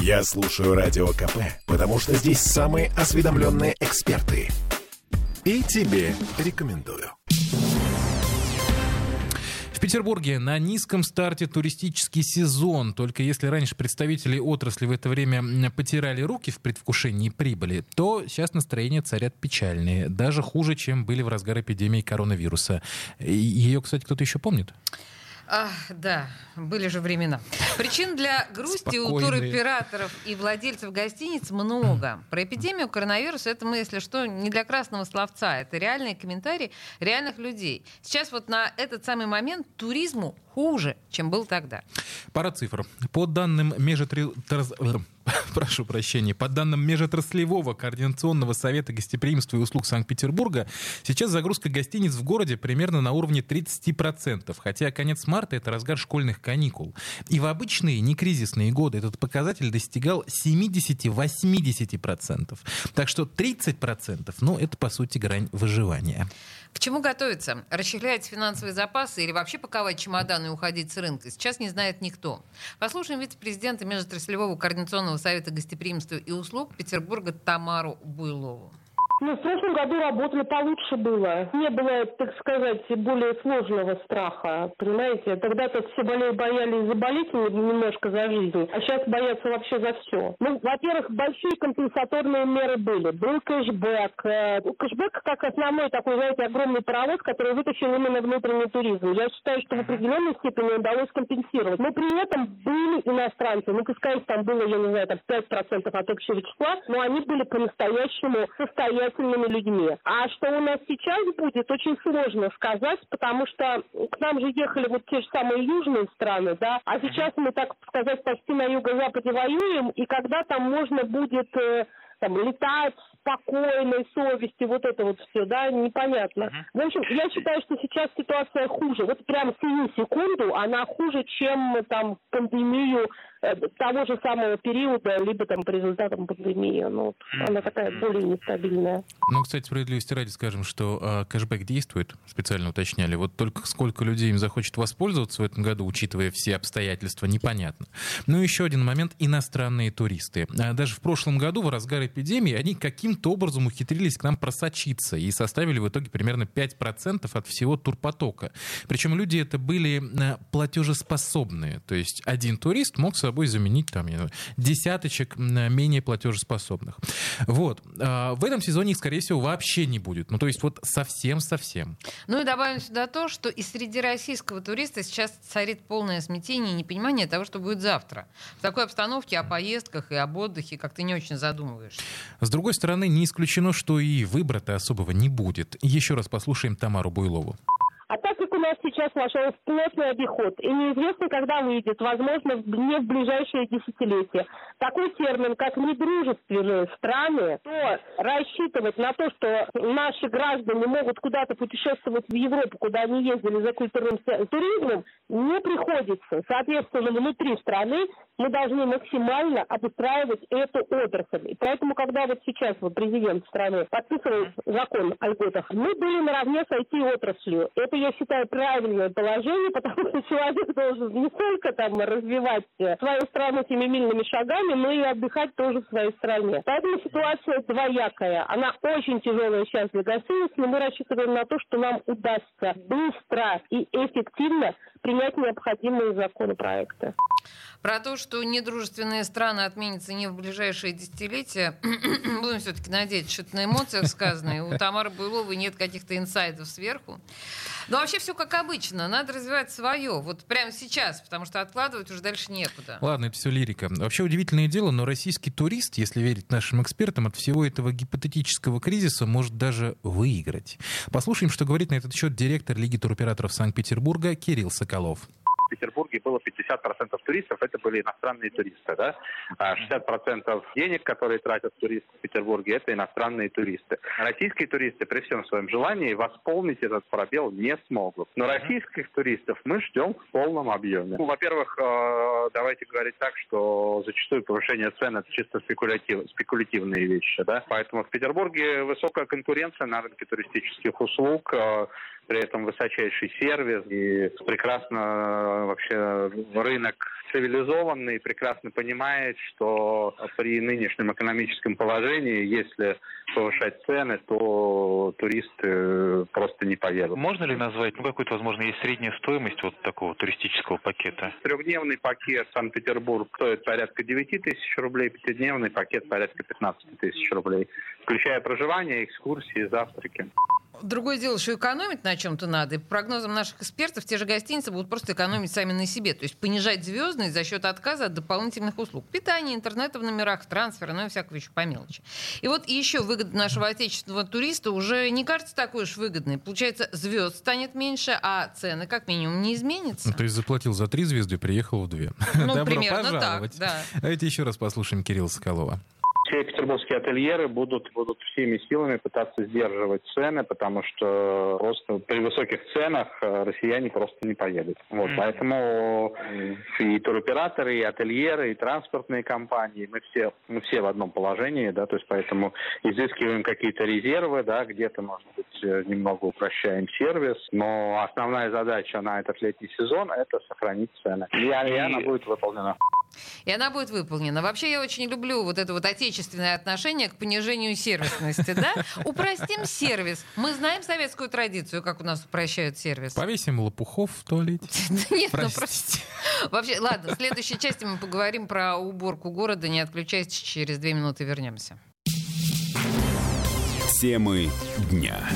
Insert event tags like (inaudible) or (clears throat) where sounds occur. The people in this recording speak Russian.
Я слушаю Радио КП, потому что здесь самые осведомленные эксперты. И тебе рекомендую. В Петербурге на низком старте туристический сезон. Только если раньше представители отрасли в это время потирали руки в предвкушении прибыли, то сейчас настроения царят печальные. Даже хуже, чем были в разгар эпидемии коронавируса. Ее, кстати, кто-то еще помнит? Ах, да, были же времена. Причин для грусти у туроператоров и владельцев гостиниц много. Про эпидемию коронавируса это мы, если что, не для красного словца. Это реальные комментарии реальных людей. Сейчас вот на этот самый момент туризму хуже, чем был тогда. Пара цифр. По данным межотри (laughs) прошу прощения, по данным Межотраслевого координационного совета гостеприимства и услуг Санкт-Петербурга, сейчас загрузка гостиниц в городе примерно на уровне 30%, хотя конец марта — это разгар школьных каникул. И в обычные некризисные годы этот показатель достигал 70-80%. Так что 30%, ну, это, по сути, грань выживания. К чему готовиться? Расщеглять финансовые запасы или вообще паковать чемоданы и уходить с рынка? Сейчас не знает никто. Послушаем вице-президента Межотраслевого координационного совета гостеприимства и услуг Петербурга Тамару Буйлову. Ну, в прошлом году работали получше было. Не было, так сказать, более сложного страха, понимаете? Тогда-то все более боялись заболеть немножко за жизнь, а сейчас боятся вообще за все. Ну, во-первых, большие компенсаторные меры были. Был кэшбэк. Э, кэшбэк как основной такой, знаете, огромный паровоз, который вытащил именно внутренний туризм. Я считаю, что в определенной степени удалось компенсировать. Но при этом были иностранцы. Ну, пускай там было, я не знаю, там 5% от общего числа, но они были по-настоящему состояния состоятельными людьми. А что у нас сейчас будет, очень сложно сказать, потому что к нам же ехали вот те же самые южные страны, да, а сейчас мы, так сказать, почти на юго-западе воюем, и когда там можно будет э, там, летать спокойной совести, вот это вот все, да, непонятно. Uh-huh. В общем, я считаю, что сейчас ситуация хуже. Вот прямо сию секунду она хуже, чем там пандемию Э, того же самого периода, либо там по результатам пандемии. Ну, она такая более нестабильная. Ну, кстати, справедливости ради скажем, что э, кэшбэк действует, специально уточняли. Вот только сколько людей им захочет воспользоваться в этом году, учитывая все обстоятельства, непонятно. Ну, еще один момент — иностранные туристы. А даже в прошлом году, в разгар эпидемии, они каким-то образом ухитрились к нам просочиться и составили в итоге примерно 5% от всего турпотока. Причем люди это были э, платежеспособные. То есть один турист мог собой заменить там десяточек менее платежеспособных. Вот. А, в этом сезоне их, скорее всего, вообще не будет. Ну, то есть вот совсем-совсем. Ну и добавим сюда то, что и среди российского туриста сейчас царит полное смятение и непонимание того, что будет завтра. В такой обстановке о поездках и об отдыхе как-то не очень задумываешь. С другой стороны, не исключено, что и выбора-то особого не будет. Еще раз послушаем Тамару Буйлову. У нас сейчас вошел в плотный обиход, и неизвестно, когда выйдет, возможно, не в ближайшие десятилетия, такой термин, как недружественные страны, то рассчитывать на то, что наши граждане могут куда-то путешествовать в Европу, куда они ездили за культурным туризмом, не приходится. Соответственно, внутри страны мы должны максимально обустраивать эту отрасль. И поэтому, когда вот сейчас вот президент страны подписывает закон о льготах, мы были наравне с IT-отраслью. Это я считаю, правильное положение, (laughs) потому что человек должен не только там развивать э, свою страну семимильными шагами, но и отдыхать тоже в своей стране. Поэтому ситуация двоякая. Она очень тяжелая сейчас для гостиниц, но мы рассчитываем на то, что нам удастся быстро и эффективно принять необходимые законопроекты. Про то, что недружественные страны отменятся не в ближайшие десятилетия, (clears throat) будем все-таки надеяться, что это на эмоциях сказано, и у Тамары Буйловой нет каких-то инсайдов сверху. Но вообще все как обычно, надо развивать свое, вот прямо сейчас, потому что откладывать уже дальше некуда. Ладно, это все лирика. Вообще удивительное дело, но российский турист, если верить нашим экспертам, от всего этого гипотетического кризиса может даже выиграть. Послушаем, что говорит на этот счет директор Лиги туроператоров Санкт-Петербурга Кирилл Соколов. Петербурге было 50% туристов, это были иностранные туристы. Да? 60% а денег, которые тратят туристы в Петербурге, это иностранные туристы. Российские туристы при всем своем желании восполнить этот пробел не смогут. Но российских туристов мы ждем в полном объеме. Ну, во-первых, э, давайте говорить так, что зачастую повышение цен это чисто спекулятив, спекулятивные вещи. Да? Поэтому в Петербурге высокая конкуренция на рынке туристических услуг. Э, при этом высочайший сервис и прекрасно вообще рынок цивилизованный, прекрасно понимает, что при нынешнем экономическом положении, если повышать цены, то туристы просто не поедут. Можно ли назвать, ну, какую-то, возможно, есть средняя стоимость вот такого туристического пакета? Трехдневный пакет Санкт-Петербург стоит порядка 9 тысяч рублей, пятидневный пакет порядка 15 тысяч рублей, включая проживание, экскурсии, завтраки. Другое дело, что экономить на чем-то надо. И по прогнозам наших экспертов, те же гостиницы будут просто экономить сами на себе. То есть понижать звездность за счет отказа от дополнительных услуг. Питания, интернета в номерах, трансфера, ну и всякого еще по мелочи. И вот еще выгода нашего отечественного туриста уже не кажется такой уж выгодной. Получается, звезд станет меньше, а цены как минимум не изменятся. Ну, то есть заплатил за три звезды, приехал в две. Ну, Добро примерно пожаловать. так, да. Давайте еще раз послушаем Кирилла Соколова все петербургские ательеры будут, будут всеми силами пытаться сдерживать цены, потому что просто при высоких ценах э, россияне просто не поедут. Вот, поэтому и туроператоры, и ательеры, и транспортные компании, мы все, мы все в одном положении, да, то есть поэтому изыскиваем какие-то резервы, да, где-то, может быть, э, немного упрощаем сервис, но основная задача на этот летний сезон – это сохранить цены. И, и она будет выполнена. И она будет выполнена. Вообще я очень люблю вот это вот отечественное отношение к понижению сервисности, да? Упростим сервис. Мы знаем советскую традицию, как у нас упрощают сервис. Повесим лопухов в туалете. (laughs) Нет, ну просто... Вообще, ладно, в следующей части мы поговорим про уборку города. Не отключайтесь, через две минуты вернемся. Темы дня.